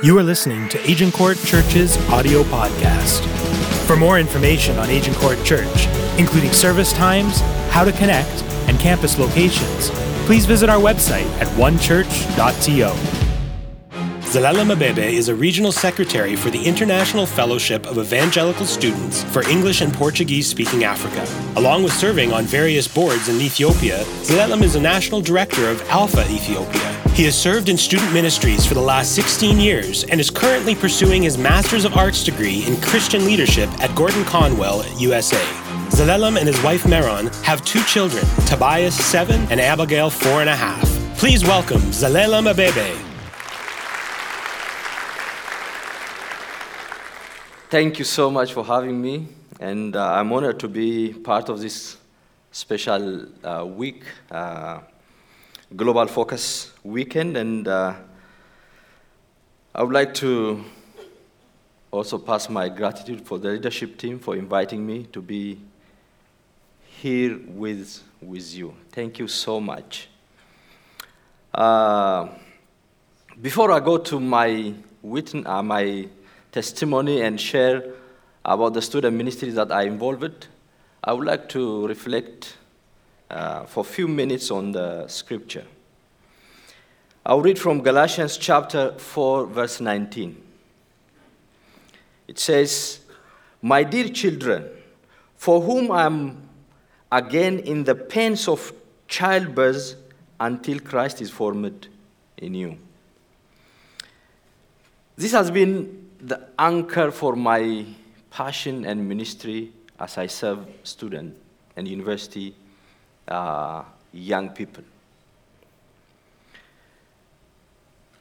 You are listening to Agincourt Church's audio podcast. For more information on Agincourt Church, including service times, how to connect, and campus locations, please visit our website at onechurch.to. Zalela Mabebe is a regional secretary for the International Fellowship of Evangelical Students for English and Portuguese speaking Africa. Along with serving on various boards in Ethiopia, Zalela is a national director of Alpha Ethiopia. He has served in student ministries for the last 16 years and is currently pursuing his Master's of Arts degree in Christian leadership at Gordon Conwell, USA. Zalelam and his wife Meron have two children, Tobias, seven, and Abigail, four and a half. Please welcome Zalela Mabebe. Thank you so much for having me, and uh, I'm honored to be part of this special uh, week, uh, Global Focus Weekend, and uh, I would like to also pass my gratitude for the leadership team for inviting me to be here with, with you. Thank you so much. Uh, before I go to my, witten, uh, my testimony and share about the student ministries that I involved, I would like to reflect uh, for a few minutes on the scripture. I'll read from Galatians chapter 4, verse 19. It says, My dear children, for whom I am again in the pains of childbirth until Christ is formed in you. This has been the anchor for my passion and ministry as I serve students and university uh, young people.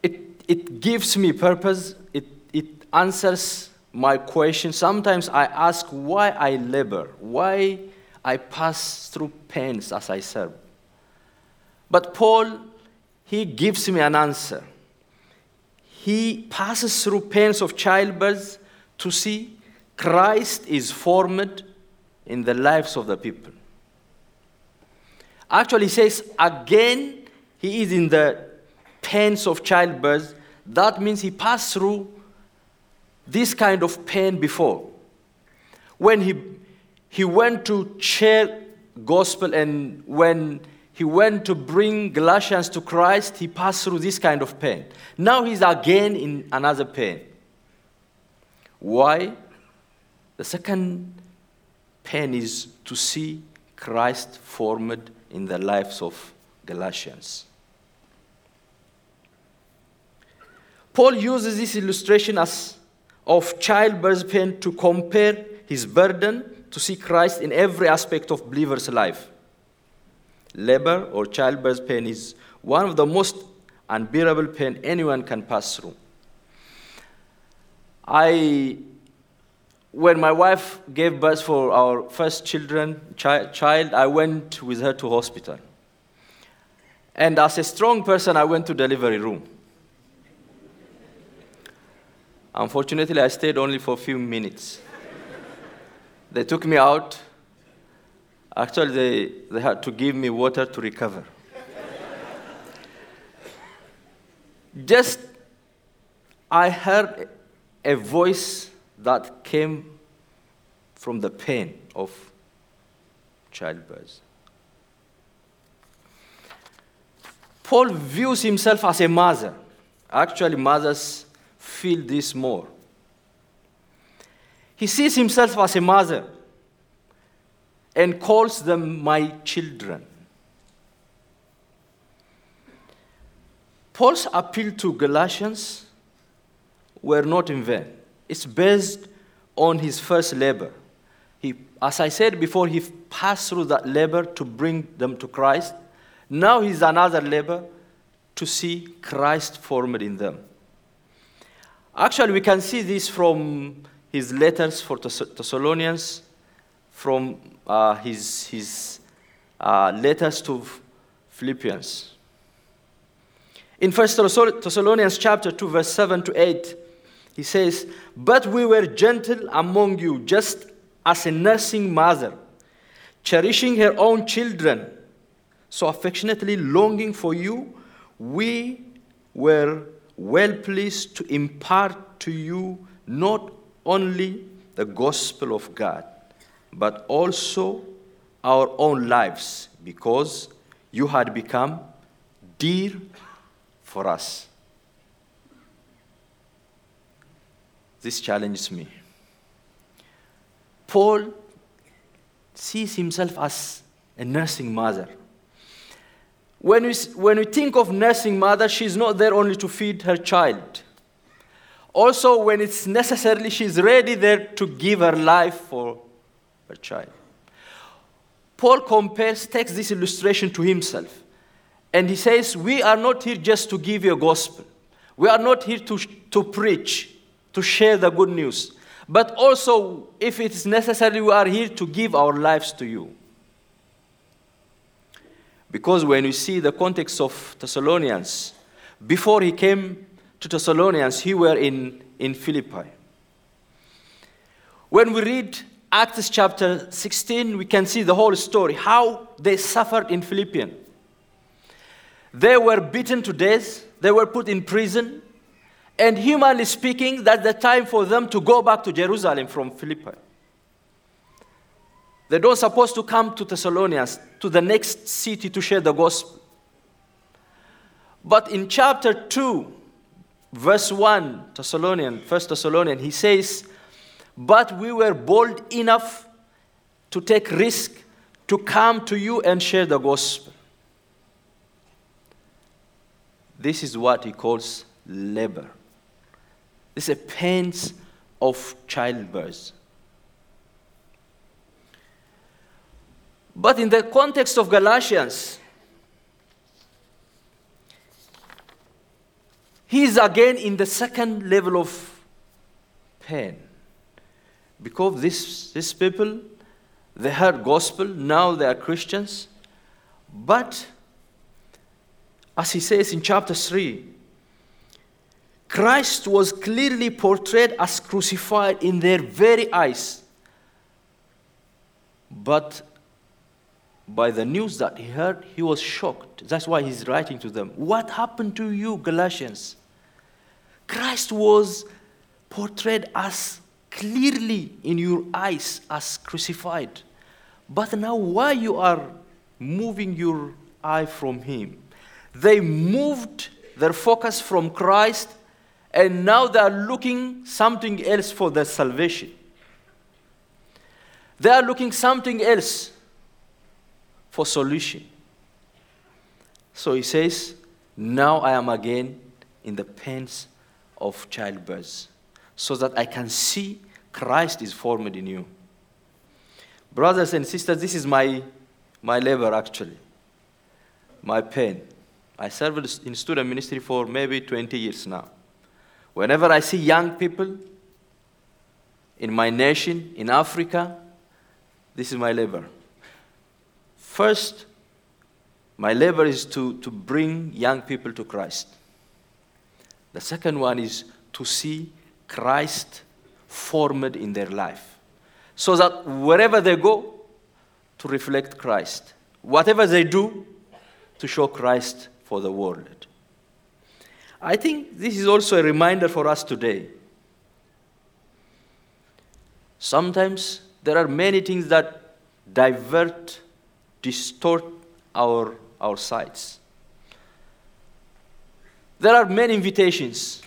It, it gives me purpose, it, it answers my question. Sometimes I ask why I labor, why I pass through pains as I serve. But Paul, he gives me an answer he passes through pains of childbirth to see Christ is formed in the lives of the people. Actually, says, again, he is in the pains of childbirth. That means he passed through this kind of pain before. When he, he went to share gospel and when he went to bring Galatians to Christ, he passed through this kind of pain. Now he's again in another pain. Why? The second pain is to see Christ formed in the lives of Galatians. Paul uses this illustration as of childbirth pain to compare his burden to see Christ in every aspect of believer's life labor or childbirth pain is one of the most unbearable pain anyone can pass through. I, when my wife gave birth for our first children, chi- child, I went with her to hospital. And as a strong person, I went to delivery room. Unfortunately, I stayed only for a few minutes. they took me out Actually, they, they had to give me water to recover. Just, I heard a voice that came from the pain of childbirth. Paul views himself as a mother. Actually, mothers feel this more. He sees himself as a mother and calls them my children. Paul's appeal to Galatians were not in vain. It's based on his first labor. He, as I said before, he passed through that labor to bring them to Christ. Now he's another labor to see Christ formed in them. Actually, we can see this from his letters for Thessalonians, from uh, his, his uh, letters to Philippians. In 1 Thessalonians chapter 2, verse 7 to 8, he says, But we were gentle among you, just as a nursing mother, cherishing her own children, so affectionately longing for you, we were well pleased to impart to you not only the gospel of God, but also our own lives, because you had become dear for us. This challenges me. Paul sees himself as a nursing mother. When we, when we think of nursing mother, she's not there only to feed her child. Also, when it's necessarily, she's ready there to give her life for her child. Paul compares, takes this illustration to himself. And he says, We are not here just to give you a gospel. We are not here to, to preach, to share the good news. But also, if it is necessary, we are here to give our lives to you. Because when you see the context of Thessalonians, before he came to Thessalonians, he were in, in Philippi. When we read Acts chapter 16, we can see the whole story, how they suffered in Philippians. They were beaten to death, they were put in prison, and humanly speaking, that's the time for them to go back to Jerusalem from Philippi. They don't supposed to come to Thessalonians, to the next city to share the gospel. But in chapter 2, verse 1, Thessalonian, First Thessalonian, he says, But we were bold enough to take risk to come to you and share the gospel. This is what he calls labor. This is a pains of childbirth. But in the context of Galatians, he is again in the second level of pain. Because this, these people, they heard gospel, now they are Christians. But, as he says in chapter 3, Christ was clearly portrayed as crucified in their very eyes. But by the news that he heard, he was shocked. That's why he's writing to them. What happened to you, Galatians? Christ was portrayed as clearly in your eyes as crucified. But now, why you are moving your eye from him? They moved their focus from Christ, and now they are looking something else for their salvation. They are looking something else for solution. So he says, Now I am again in the pains of childbirth, so that I can see Christ is formed in you. Brothers and sisters, this is my, my labor actually, my pain. I served in student ministry for maybe 20 years now. Whenever I see young people in my nation, in Africa, this is my labor. First, my labor is to, to bring young people to Christ. The second one is to see Christ formed in their life. So that wherever they go, to reflect Christ. Whatever they do, to show Christ for the world. I think this is also a reminder for us today. Sometimes there are many things that divert distort our, our sights. There are many invitations,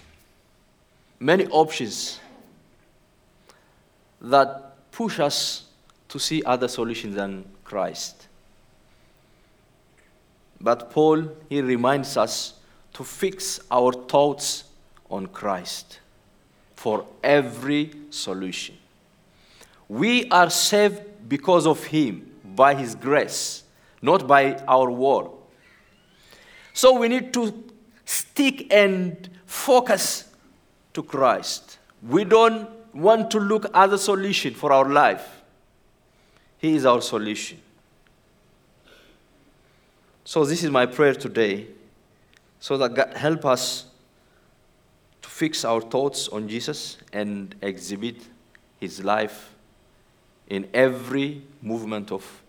many options that push us to see other solutions than Christ. But Paul, he reminds us to fix our thoughts on Christ for every solution. We are saved because of Him by His grace, not by our work. So we need to stick and focus to Christ. We don't want to look other solution for our life. He is our solution. So this is my prayer today, so that God help us to fix our thoughts on Jesus and exhibit His life in every movement of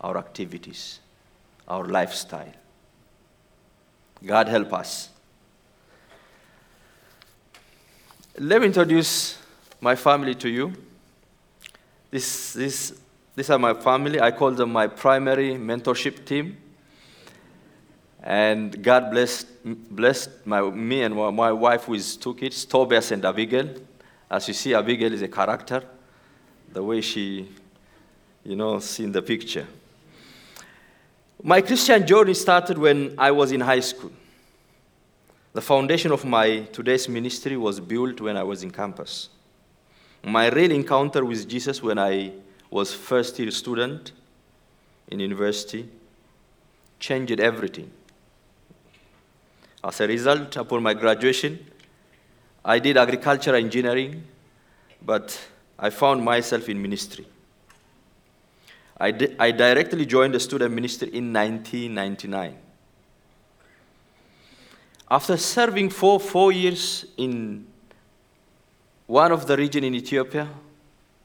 our activities, our lifestyle. God help us. Let me introduce my family to you. This, this, these are my family. I call them my primary mentorship team. And God blessed, blessed my, me and my wife with two kids, Tobias and Abigail. As you see, Abigail is a character, the way she, you know, see in the picture. My Christian journey started when I was in high school. The foundation of my today's ministry was built when I was in campus. My real encounter with Jesus when I was first year student in university changed everything. As a result, upon my graduation, I did agriculture engineering, but I found myself in ministry. I, di- I directly joined the student ministry in 1999. After serving for four years in one of the region in Ethiopia,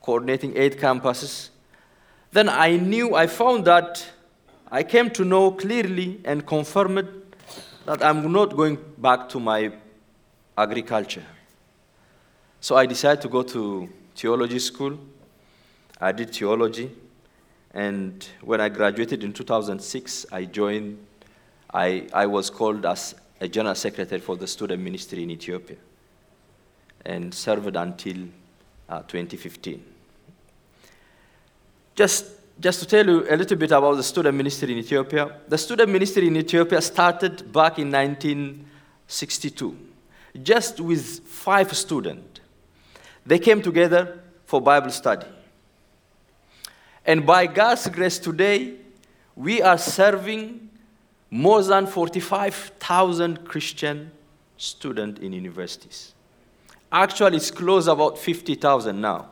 coordinating eight campuses, then I knew, I found that I came to know clearly and confirmed that I'm not going back to my agriculture. So I decided to go to theology school. I did theology. And when I graduated in 2006, I joined, I, I was called as a general secretary for the student ministry in Ethiopia and served until uh, 2015. Just, just to tell you a little bit about the student ministry in Ethiopia, the student ministry in Ethiopia started back in 1962, just with five students. They came together for Bible study. And by God's grace today, we are serving more than 45,000 Christian students in universities. Actually, it's close about 50,000 now.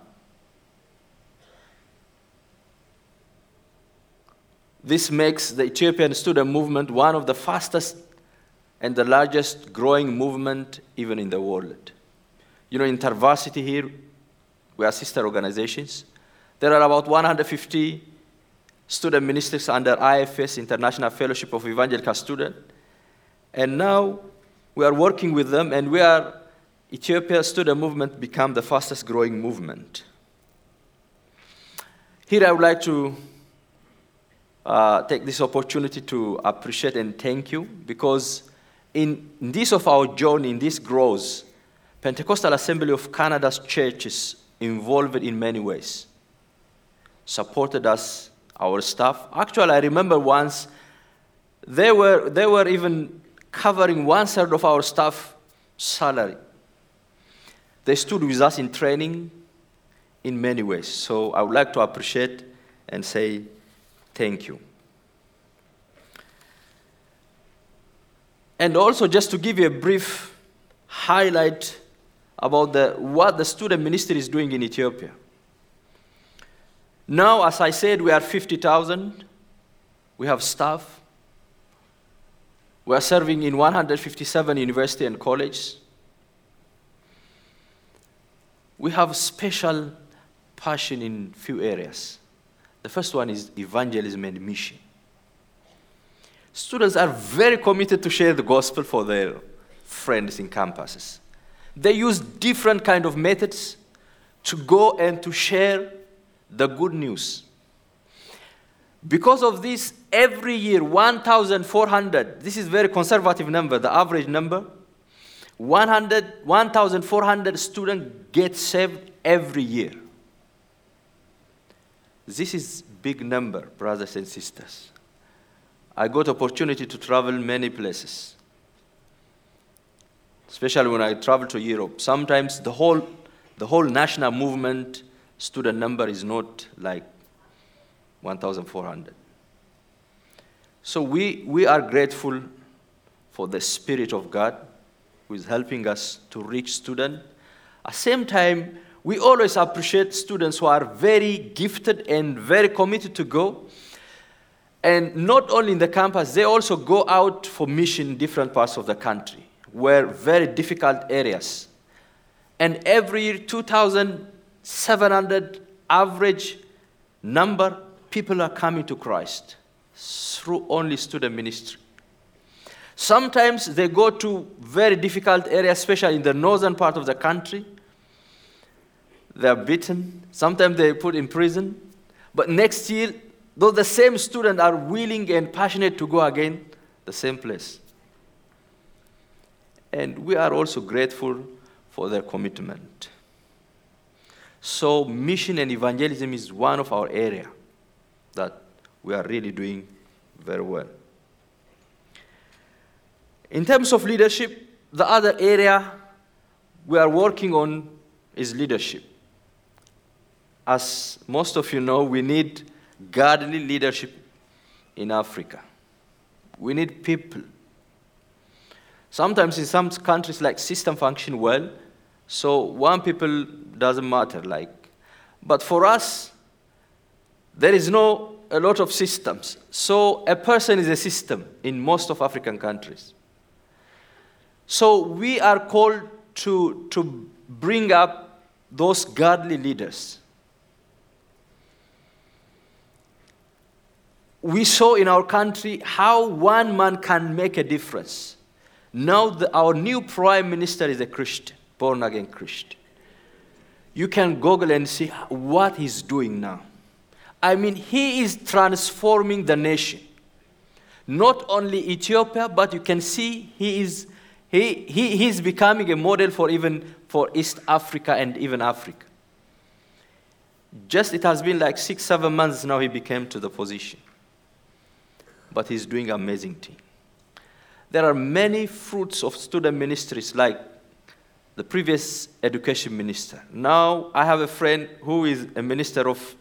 This makes the Ethiopian student movement one of the fastest and the largest growing movement even in the world. You know, in InterVarsity here, we are sister organizations. There are about 150 student ministers under IFES, International Fellowship of Evangelical Students. And now we are working with them, and we are, Ethiopia student movement become the fastest growing movement. Here I would like to uh, take this opportunity to appreciate and thank you because in, this of our journey, in this growth, Pentecostal Assembly of Canada's churches involved in many ways supported us, our staff. Actually, I remember once they were, they were even covering one third of our staff salary. They stood with us in training in many ways. So I would like to appreciate and say thank you. And also, just to give you a brief highlight about the, what the student ministry is doing in Ethiopia. Now, as I said, we are 50,000. We have staff. We are serving in 157 university and colleges. We have special passion in few areas. The first one is evangelism and mission. Students are very committed to share the gospel for their friends in campuses. They use different kind of methods to go and to share the good news. Because of this, every year 1,400, this is very conservative number, the average number, 100, 1,400 students get saved every year. This is big number, brothers and sisters. I got opportunity to travel many places, especially when I travel to Europe. Sometimes the whole, the whole national movement student number is not like 1,400. So we, we are grateful for the Spirit of God who is helping us to reach students. At the same time, we always appreciate students who are very gifted and very committed to go. And not only in the campus, they also go out for mission in different parts of the country, where very difficult areas. And every year, 2,700 average number people are coming to Christ through only student ministry. Sometimes they go to very difficult areas, especially in the northern part of the country. They are beaten. Sometimes they are put in prison. But next year, though the same students are willing and passionate to go again, the same place. And we are also grateful for their commitment. So mission and evangelism is one of our area that we are really doing very well. In terms of leadership, the other area we are working on is leadership. As most of you know, we need godly leadership in Africa. We need people. Sometimes in some countries, like system function well, so one people doesn't matter. Like, but for us, there is no a lot of systems. So a person is a system in most of African countries. So we are called to, to bring up those godly leaders. We saw in our country how one man can make a difference. Now, the, our new prime minister is a Christian, born again Christian. You can Google and see what he's doing now. I mean, he is transforming the nation. Not only Ethiopia, but you can see he is he, he, he's becoming a model for even for East Africa and even Africa. Just it has been like six, seven months now he became to the position. But he's doing amazing thing. There are many fruits of student ministries like the previous education minister. Now I have a friend who is a minister of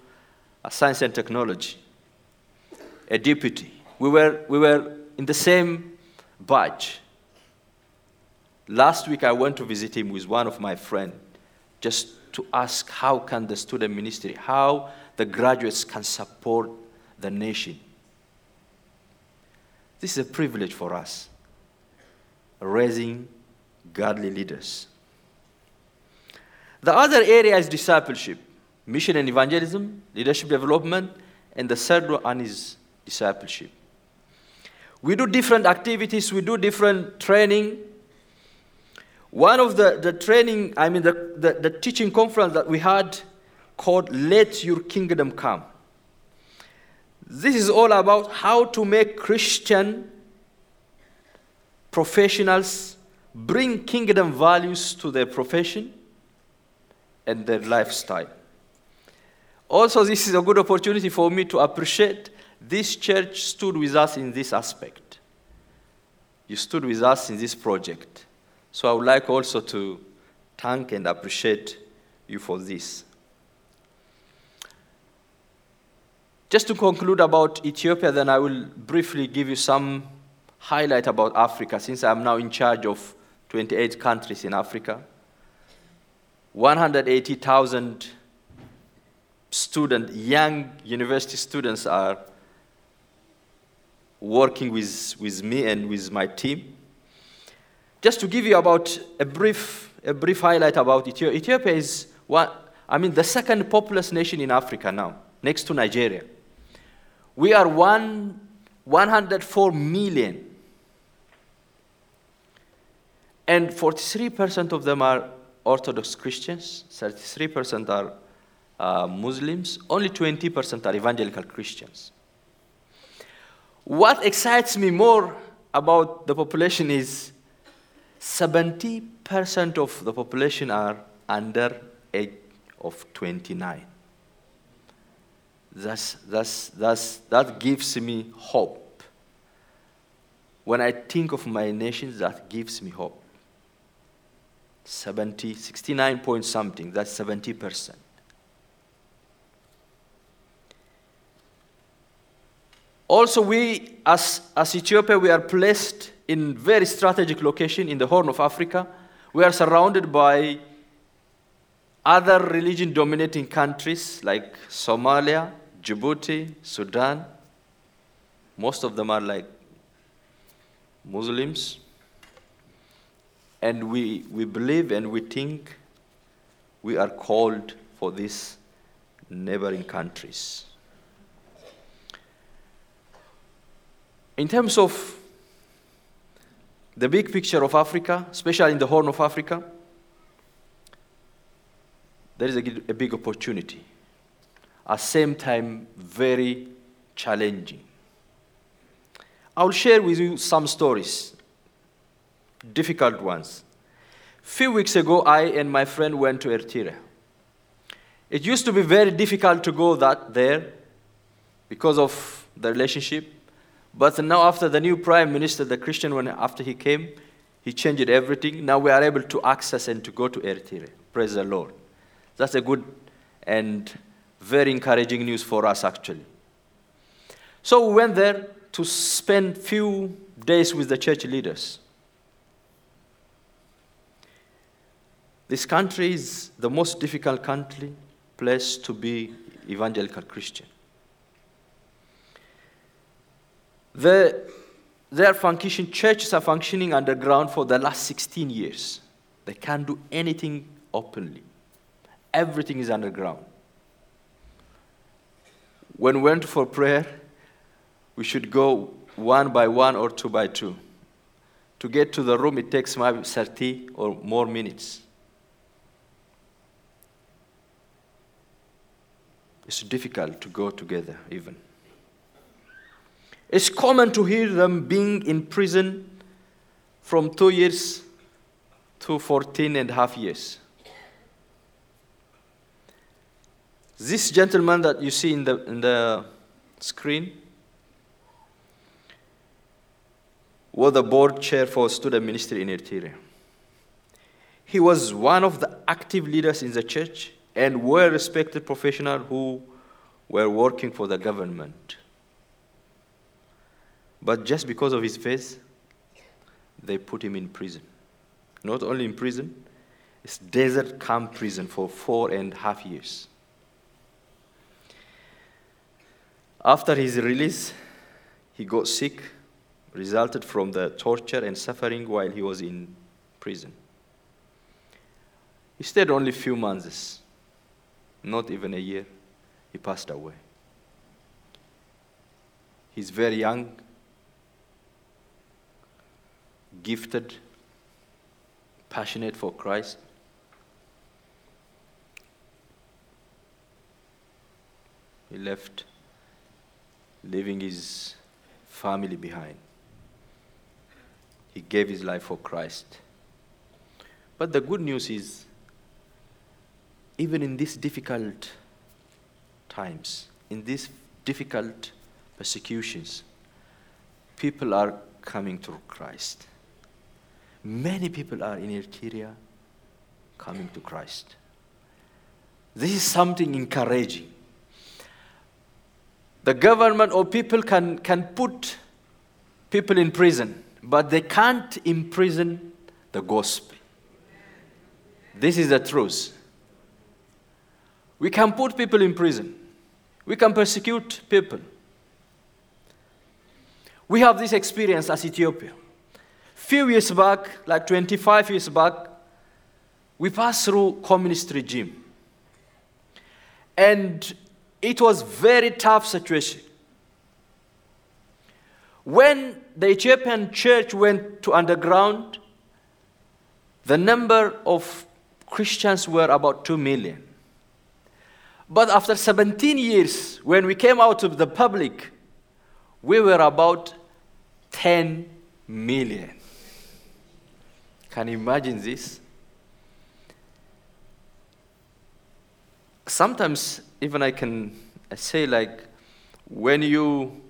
uh, science and technology, a deputy. We were, we were in the same batch. Last week I went to visit him with one of my friends just to ask how can the student ministry, how the graduates can support the nation. This is a privilege for us, raising godly leaders. The other area is discipleship, mission and evangelism, leadership development, and the third one is discipleship. We do different activities, we do different training, one of the, the training, I mean, the, the, the teaching conference that we had called Let Your Kingdom Come. This is all about how to make Christian professionals bring kingdom values to their profession and their lifestyle. Also, this is a good opportunity for me to appreciate this church stood with us in this aspect. You stood with us in this project. So I would like also to thank and appreciate you for this. Just to conclude about Ethiopia, then I will briefly give you some highlight about Africa, since I'm now in charge of 28 countries in Africa. 180,000 student, young university students, are working with, with me and with my team. Just to give you about a brief, a brief highlight about Ethiopia. Ethiopia is one, I mean, the second populous nation in Africa now, next to Nigeria. We are one, 104 million. And 43% of them are Orthodox Christians, 33% are uh, Muslims, only 20% are evangelical Christians. What excites me more about the population is 70% of the population are under age of 29. That's, that's, that's, that gives me hope. When I think of my nation, that gives me hope. 70, 69 point something, that's 70%. Also, we, as, as Ethiopia, we are placed in very strategic location in the Horn of Africa. We are surrounded by other religion dominating countries like Somalia, Djibouti, Sudan. Most of them are like Muslims. And we, we believe and we think we are called for these neighboring countries. In terms of the big picture of Africa, especially in the Horn of Africa, there is a, a big opportunity. At the same time, very challenging. I'll share with you some stories, difficult ones. Few weeks ago, I and my friend went to Eritrea. It used to be very difficult to go that there because of the relationship. But now, after the new prime minister, the Christian one, after he came, he changed everything. Now we are able to access and to go to Eritrea. Praise the Lord. That's a good and very encouraging news for us, actually. So we went there to spend few days with the church leaders. This country is the most difficult country place to be evangelical Christian. The, their function, churches are functioning underground for the last 16 years. They can't do anything openly. Everything is underground. When we went for prayer, we should go one by one or two by two. To get to the room, it takes maybe 30 or more minutes. It's difficult to go together, even. It's common to hear them being in prison from two years to 14 and a half years. This gentleman that you see in the, in the screen was the board chair for student ministry in Eritrea. He was one of the active leaders in the church and well respected professional who were working for the government. But just because of his faith, they put him in prison. Not only in prison, it's desert camp prison for four and a half years. After his release, he got sick, resulted from the torture and suffering while he was in prison. He stayed only a few months, not even a year. He passed away. He's very young, gifted, passionate for Christ. He left, leaving his family behind. He gave his life for Christ. But the good news is, even in these difficult times, in these difficult persecutions, people are coming to Christ. Many people are in Eritrea coming to Christ. This is something encouraging. The government or people can, can put people in prison, but they can't imprison the gospel. This is the truth. We can put people in prison, we can persecute people. We have this experience as Ethiopia few years back, like 25 years back, we passed through communist regime. And it was very tough situation. When the Ethiopian church went to underground, the number of Christians were about 2 million. But after 17 years, when we came out of the public, we were about 10 million. Can you imagine this? Sometimes, even I can say, like, when you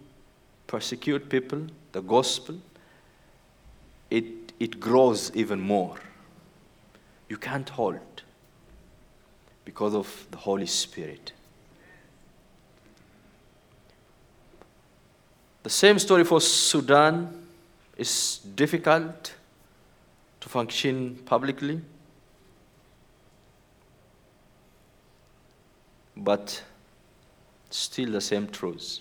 persecute people, the gospel, it, it grows even more. You can't hold because of the Holy Spirit. The same story for Sudan is difficult to function publicly. But still the same truths.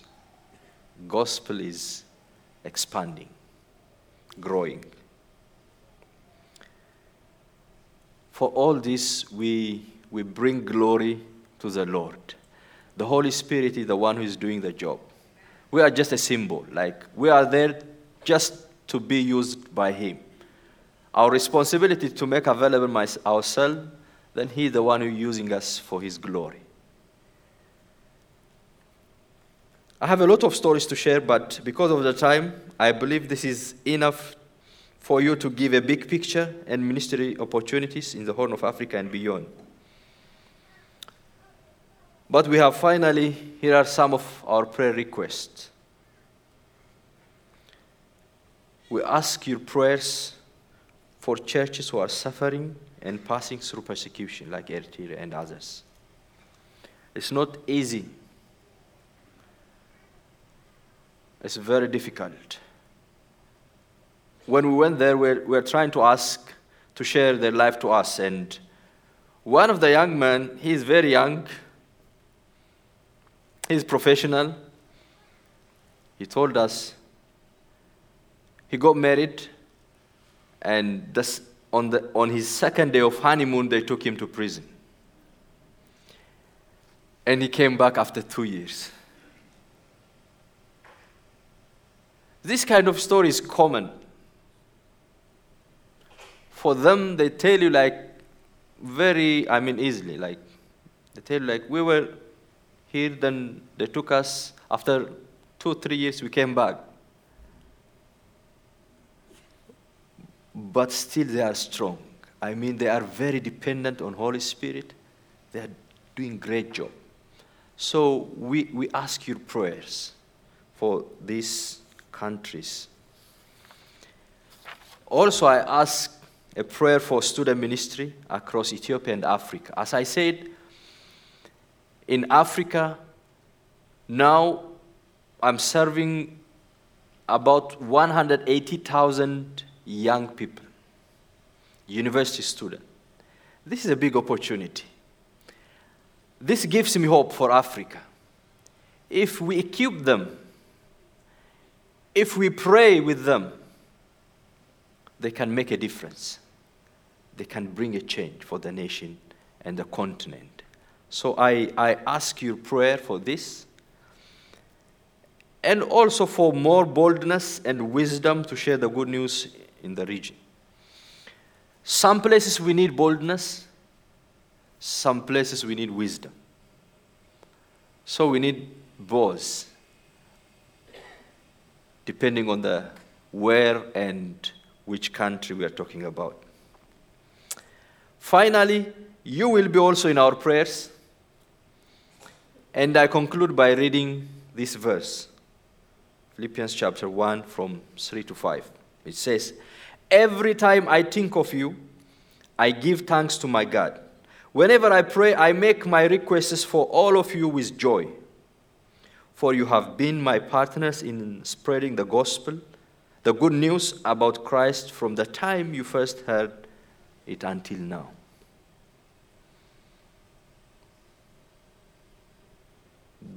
Gospel is expanding, growing. For all this, we, we bring glory to the Lord. The Holy Spirit is the one who is doing the job. We are just a symbol, like we are there just to be used by Him. our responsibility is to make available my, ourselves, then He the one who using us for His glory. I have a lot of stories to share, but because of the time, I believe this is enough for you to give a big picture and ministry opportunities in the Horn of Africa and beyond. But we have finally, here are some of our prayer requests. We ask your prayers for churches who are suffering and passing through persecution, like Eritrea and others. It's not easy, it's very difficult. When we went there, we were trying to ask to share their life to us. And one of the young men, he's very young, he's professional. He told us he got married, and this, on, the, on his second day of honeymoon, they took him to prison. And he came back after two years. This kind of story is common. For them, they tell you like very, I mean, easily. Like, they tell you like, we were here, then they took us. After two, three years, we came back. but still they are strong. I mean, they are very dependent on Holy Spirit. They are doing great job. So we, we ask your prayers for these countries. Also, I ask a prayer for student ministry across Ethiopia and Africa. As I said, in Africa, now I'm serving about 180,000 young people, university students. This is a big opportunity. This gives me hope for Africa. If we equip them, if we pray with them, they can make a difference. They can bring a change for the nation and the continent. So I, I ask your prayer for this and also for more boldness and wisdom to share the good news in the region. Some places we need boldness, some places we need wisdom. So we need both, depending on the where and which country we are talking about. Finally, you will be also in our prayers. And I conclude by reading this verse Philippians chapter 1 from 3 to 5. It says, Every time I think of you, I give thanks to my God. Whenever I pray, I make my requests for all of you with joy. For you have been my partners in spreading the gospel, the good news about Christ from the time you first heard it until now.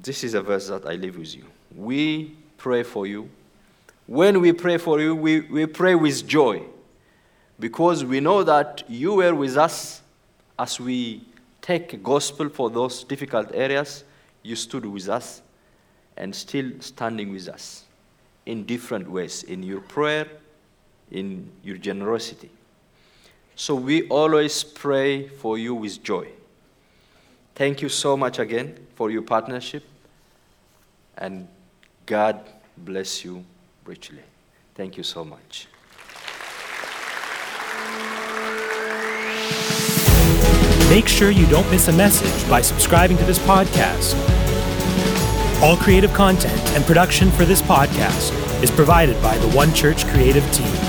This is a verse that I leave with you. We pray for you when we pray for you, we, we pray with joy because we know that you were with us as we take gospel for those difficult areas. You stood with us and still standing with us in different ways in your prayer, in your generosity. So we always pray for you with joy. Thank you so much again for your partnership, and God bless you richly. Thank you so much. Make sure you don't miss a message by subscribing to this podcast. All creative content and production for this podcast is provided by the One Church creative team.